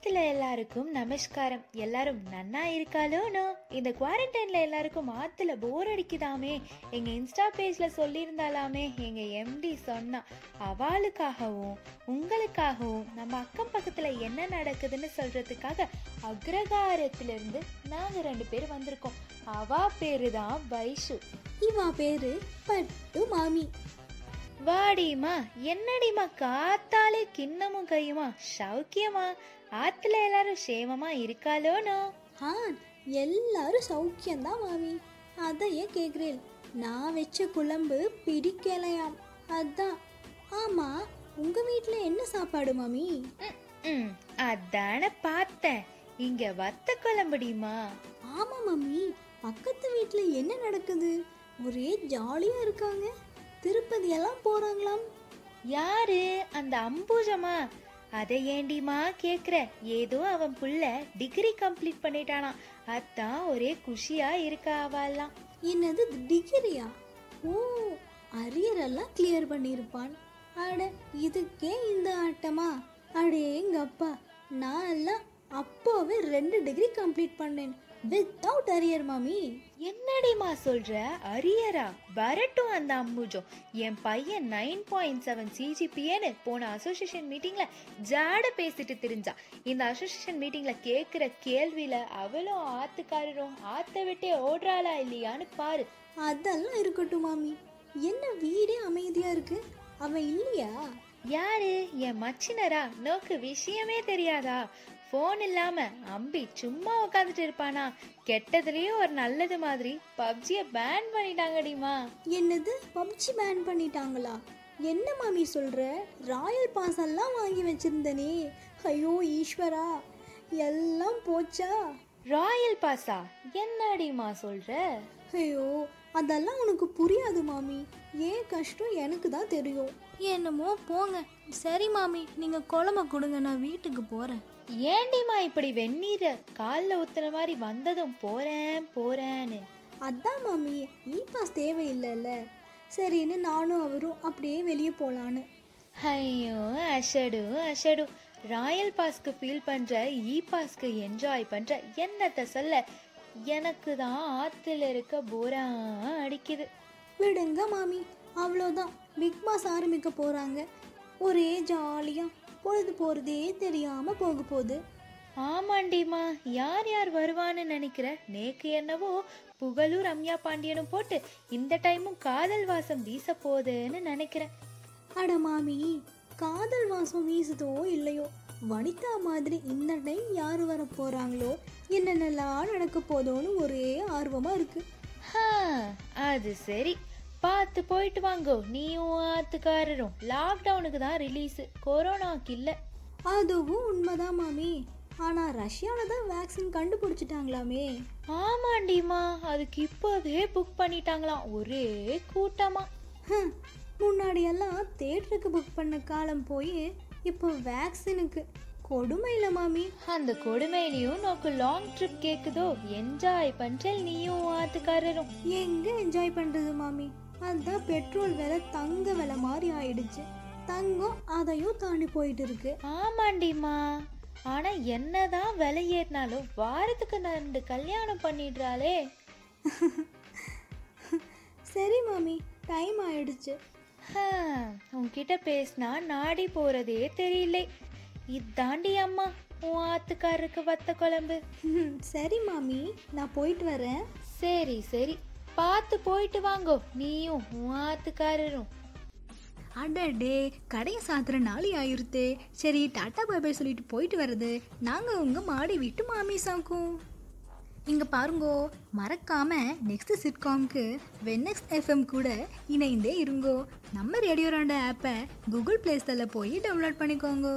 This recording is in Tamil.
ஆத்துல எல்லாருக்கும் நமஸ்காரம். எல்லாரும் நன்னா இருக்காளோனோ. இந்த குவாரண்டைன்ல எல்லாருக்கும் ஆத்துல போர் அடிக்குதாமே. எங்க இன்ஸ்டா பேஜ்ல சொல்லியிருந்தாலாமே. எங்க எம்டி சொன்னா அவளுக்காகவும் உங்களுக்காகவும் நம்ம அக்கம் பக்கத்துல என்ன நடக்குதுன்னு சொல்றதுக்காக அக்ரகாரத்திலிருந்து நாங்க ரெண்டு பேர் வந்திருக்கோம். அவா பேரு தான் வைஷு. இவா பேரு பட்டு மாமி. வாடிமா என்னடிமா காத்தாலே கிண்ணமும் கையுமா? சௌக்கியமா? ஆத்துல எல்லாரும் சேமமா இருக்காளோனோ? ஆ எல்லாரும் சௌக்கியம்தான் மாமி. அதையே கேக்குறேன் நான் வச்ச குழம்பு பிடிக்கலையாம். அதான். ஆமா உங்க வீட்ல என்ன சாப்பாடு மாமி? அதான பார்த்தேன். இங்க வத்த குழம்புடிமா ஆமா மாமி பக்கத்து வீட்ல என்ன நடக்குது? ஒரே ஜாலியா இருக்காங்க. திருப்பதி எல்லாம் போறாங்களாம். யாரு? அந்த அம்பூஜமா அதை ஏண்டிமா கேக்குற. ஏதோ அவன் புள்ள டிகிரி கம்ப்ளீட் பண்ணிட்டானா. அதான் ஒரே குஷியா இருக்கா அவெல்லாம். என்னது டிகிரியா? ஓ அரியர் எல்லாம் கிளியர் பண்ணியிருப்பான் அட இதுக்கே இந்த ஆட்டமா? அடேங்கப்பா நான் எல்லாம் அப்போவே ரெண்டு டிகிரி கம்ப்ளீட் பண்ணேன். வித்தவுட் அரியர் மாமி. என்னடிமா சொல்ற? அரியரா வரட்டும் அந்த அம்புஜம் என் பையன் நைன் பாயிண்ட் செவன் சிஜிபிஏன்னு போன அசோசியேஷன் மீட்டிங்ல ஜாட பேசிட்டு தெரிஞ்சா. இந்த அசோசியேஷன் மீட்டிங்ல கேக்குற கேள்வியில அவளும் ஆத்துக்காரரும் ஆத்த விட்டே ஓடுறாளா இல்லையான்னு பாரு. அதெல்லாம் இருக்கட்டும் மாமி. என்ன வீடே அமைதியா இருக்கு? அவன் இல்லையா? யாரு? என் மச்சினரா? நோக்கு விஷயமே தெரியாதா? ஃபோன் இல்லாம. அம்பி சும்மா உட்காந்துட்டு இருப்பானா. கெட்டதுலயும் ஒரு நல்லது மாதிரி. பப்ஜிய பேன் பண்ணிட்டாங்கடிமா. என்னது? பப்ஜி பேன் பண்ணிட்டாங்களா? என்ன மாமி சொல்ற? ராயல் பாஸ் எல்லாம் வாங்கி வச்சிருந்தனே. ஐயோ ஈஸ்வரா. எல்லாம் போச்சா? ராயல் பாஸா என்னடிமா சொல்ற? ஐயோ அதெல்லாம் உனக்கு புரியாது மாமி. ஏன் கஷ்டம் எனக்கு தான் தெரியும். என்னமோ போங்க. சரி மாமி. நீங்க குழம்ப கொடுங்க நான் வீட்டுக்கு போறேன். ஏண்டிமா இப்படி வெந்நீர கால்ல ஊத்துன மாதிரி வந்ததும் போறேன் போறேன்னு. அதான் மாமி. இ பாஸ் தேவையில்லைல்ல. சரின்னு நானும் அவரும் அப்படியே வெளியே போலான்னு. ஐயோ அஷடு அஷடு ராயல் பாஸ்க்கு ஃபீல் பண்ற இ பாஸ்க்கு என்ஜாய் பண்ற என்னத்த சொல்ல? எனக்கு தான் ஆத்துல இருக்க போரா அடிக்குது. விடுங்க மாமி அவ்வளோதான் பிக் பாஸ் ஆரம்பிக்க போறாங்க. ஒரே ஜாலியா பொழுது போறதே தெரியாம போக போகுது. ஆமாண்டிமா யார் யார் வருவான்னு நினைக்கிற? நேக்கு என்னவோ புகழூர் ரம்யா பாண்டியனும் போட்டு இந்த டைமும் காதல் வாசம் வீச போகுதுன்னு நினைக்கிறேன். அட மாமி காதல் வாசம் வீசுதோ இல்லையோ? வனிதா மாதிரி இந்த டைம் யார் வர போறாங்களோ என்னென்னலாம் நடக்க போதோன்னு ஒரே ஆர்வமா இருக்கு. ஹா, அது சரி. பார்த்து போயிட்டு வாங்கோ. நீயும் ஆத்துக்காரரும். லாக்டவுனுக்கு தான் ரிலீஸ் கொரோனாக்கு இல்ல. அதுவும் உண்மைதான் மாமி. ஆனா ரஷ்யால தான் வேக்சின் கண்டுபிடிச்சிட்டாங்களாமே. ஆமாண்டிமா அதுக்கு இப்போவே புக் பண்ணிட்டாங்களாம். ஒரே கூட்டமா. ஹம், முன்னாடியெல்லாம் தேட்டருக்கு புக் பண்ண காலம் போய் இப்போ வேக்சினுக்கு கொடுமையில மாமி. அந்த கொடுமையிலையும் நோக்கு லாங் ட்ரிப் கேக்குதோ? என்ஜாய் பண்றல் நீயும் ஆத்துக்காரரும். எங்க என்ஜாய் பண்றது மாமி? அதான் பெட்ரோல் விலை தங்க விலை மாதிரி ஆயிடுச்சு. தங்கம் அதையும் தாண்டி போயிட்டு இருக்கு. ஆமாண்டிமா ஆனா என்னதான் விலை ஏறினாலும் வாரத்துக்கு ரெண்டு கல்யாணம் பண்ணிடுறாளே. சரி மாமி. டைம் ஆயிடுச்சு. உன்கிட்ட பேசினா நாடி போறதே தெரியல. இதாண்டி அம்மா உன் ஆத்துக்காரருக்கு வத்த குழம்பு. சரி மாமி நான் போயிட்டு வரேன். சரி சரி. பார்த்து போயிட்டு வாங்கோ நீயும் உன் ஆத்துக்காரரும். அடடே கடையை சாத்துற நாளை ஆயிருத்தே. சரி டாட்டா பாய் பாய் சொல்லிட்டு போயிட்டு வர்றது. நாங்கள் உங்கள் மாடி விட்டு மாமி சாக்கும். இங்கே பாருங்கோ மறக்காமல் நெக்ஸ்ட் சிட்காம்க்கு வென்னெக்ஸ் எஃப்எம் கூட இணைந்தே இருங்கோ. நம்ம ரேடியோ ஆப்பை கூகுள் ப்ளே ஸ்டோரில் போய் டவுன்லோட் பண்ணிக்கோங்க.